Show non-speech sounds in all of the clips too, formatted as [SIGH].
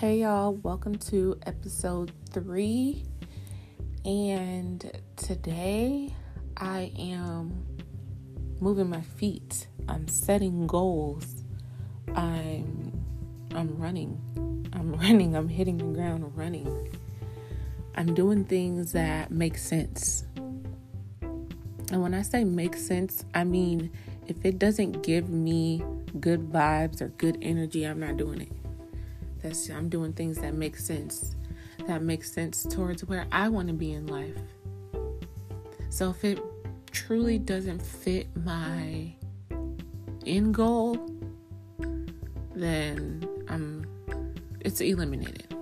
Hey y'all, welcome to episode three. And today I am moving my feet. I'm setting goals. I'm I'm running. I'm [LAUGHS] running. I'm hitting the ground running. I'm doing things that make sense. And when I say make sense, I mean if it doesn't give me good vibes or good energy, I'm not doing it. That's I'm doing things that make sense. That make sense towards where I want to be in life. So if it truly doesn't fit my end goal, then I'm it's eliminated.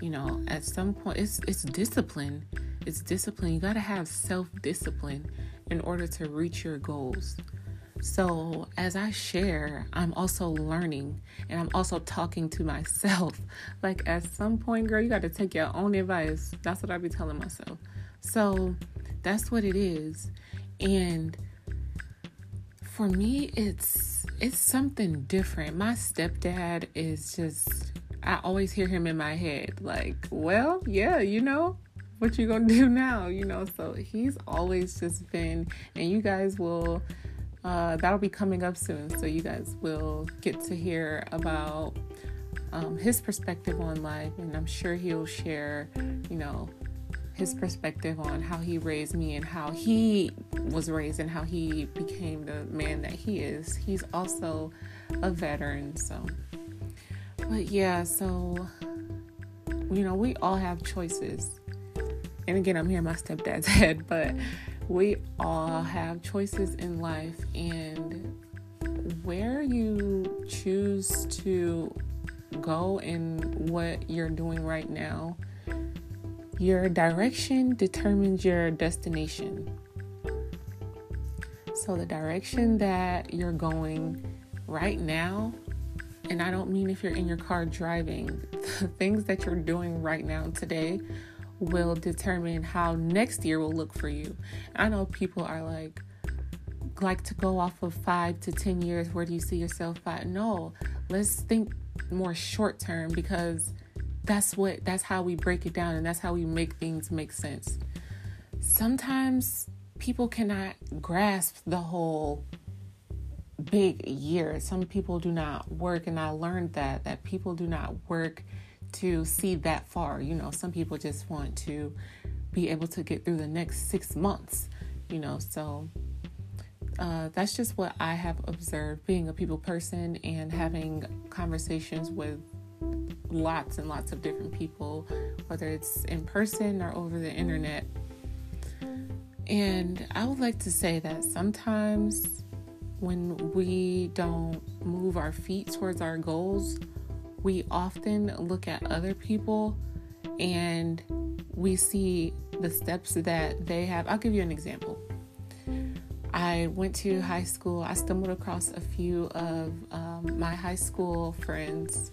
You know, at some point it's it's discipline. It's discipline. You got to have self-discipline in order to reach your goals. So, as I share, I'm also learning and I'm also talking to myself. [LAUGHS] Like, at some point, girl, you got to take your own advice. That's what I be telling myself. So, that's what it is. And for me, it's it's something different. My stepdad is just I always hear him in my head like, "Well, yeah, you know, what you going [LAUGHS] to do now?" You know, so he's always just been and you guys will uh, that'll be coming up soon, so you guys will get to hear about um, his perspective on life, and I'm sure he'll share, you know, his perspective on how he raised me and how he was raised and how he became the man that he is. He's also a veteran, so. But yeah, so, you know, we all have choices. And again, I'm here my stepdad's [LAUGHS] head, but we all have choices in life, and where you choose to go and what you're doing right now, your direction determines your destination. So, the direction that you're going right now, and I don't mean if you're in your car driving, [LAUGHS] the things that you're doing right now today will determine how next year will look for you. I know people are like, like to go off of five to 10 years. Where do you see yourself at? No, let's think more short term because that's what, that's how we break it down and that's how we make things make sense. Sometimes people cannot grasp the whole big year. Some people do not work, and I learned that that people do not work to see that far. You know, some people just want to be able to get through the next six months, you know, so uh, that's just what I have observed being a people person and having conversations with lots and lots of different people, whether it's in person or over the internet. And I would like to say that sometimes when we don't move our feet towards our goals, we often look at other people and we see the steps that they have. I'll give you an example. I went to high school. I stumbled across a few of um, my high school friends.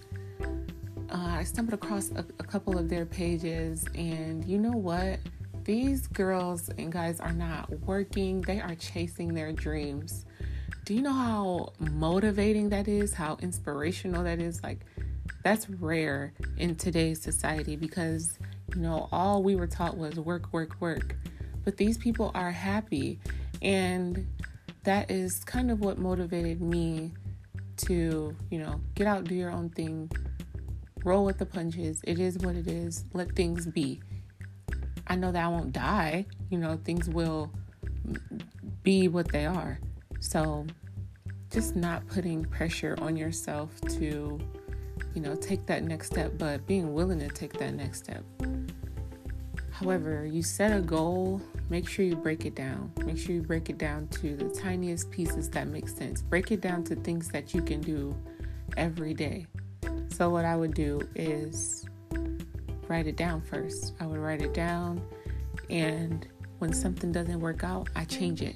Uh, I stumbled across a, a couple of their pages, and you know what? These girls and guys are not working, they are chasing their dreams. Do you know how motivating that is? How inspirational that is? Like, that's rare in today's society because you know all we were taught was work work work. But these people are happy. And that is kind of what motivated me to you know get out do your own thing roll with the punches. It is what it is. Let things be. I know that i won't die. You know things will be what they are. So just not putting pressure on yourself to you know, take that next step, but being willing to take that next step. However, you set a goal, make sure you break it down. Make sure you break it down to the tiniest pieces that make sense. Break it down to things that you can do every day. So, what I would do is write it down first. I would write it down, and when something doesn't work out, I change it.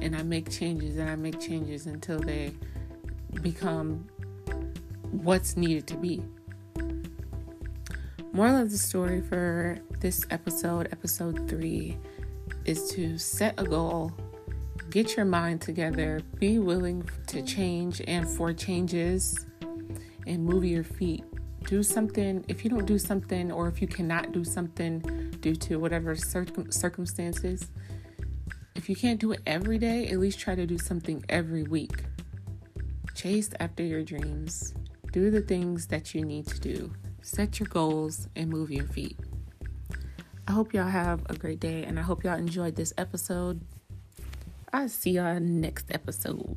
And I make changes and I make changes until they become what's needed to be. Moral of the story for this episode, episode three, is to set a goal, get your mind together, be willing to change and for changes, and move your feet do something. If you don't do something, or if you cannot do something due to whatever circum- circumstances, if you can't do it every day, at least try to do something every week. Chase after your dreams. Do the things that you need to do. Set your goals and move your feet. I hope y'all have a great day and I hope y'all enjoyed this episode. I'll see y'all next episode.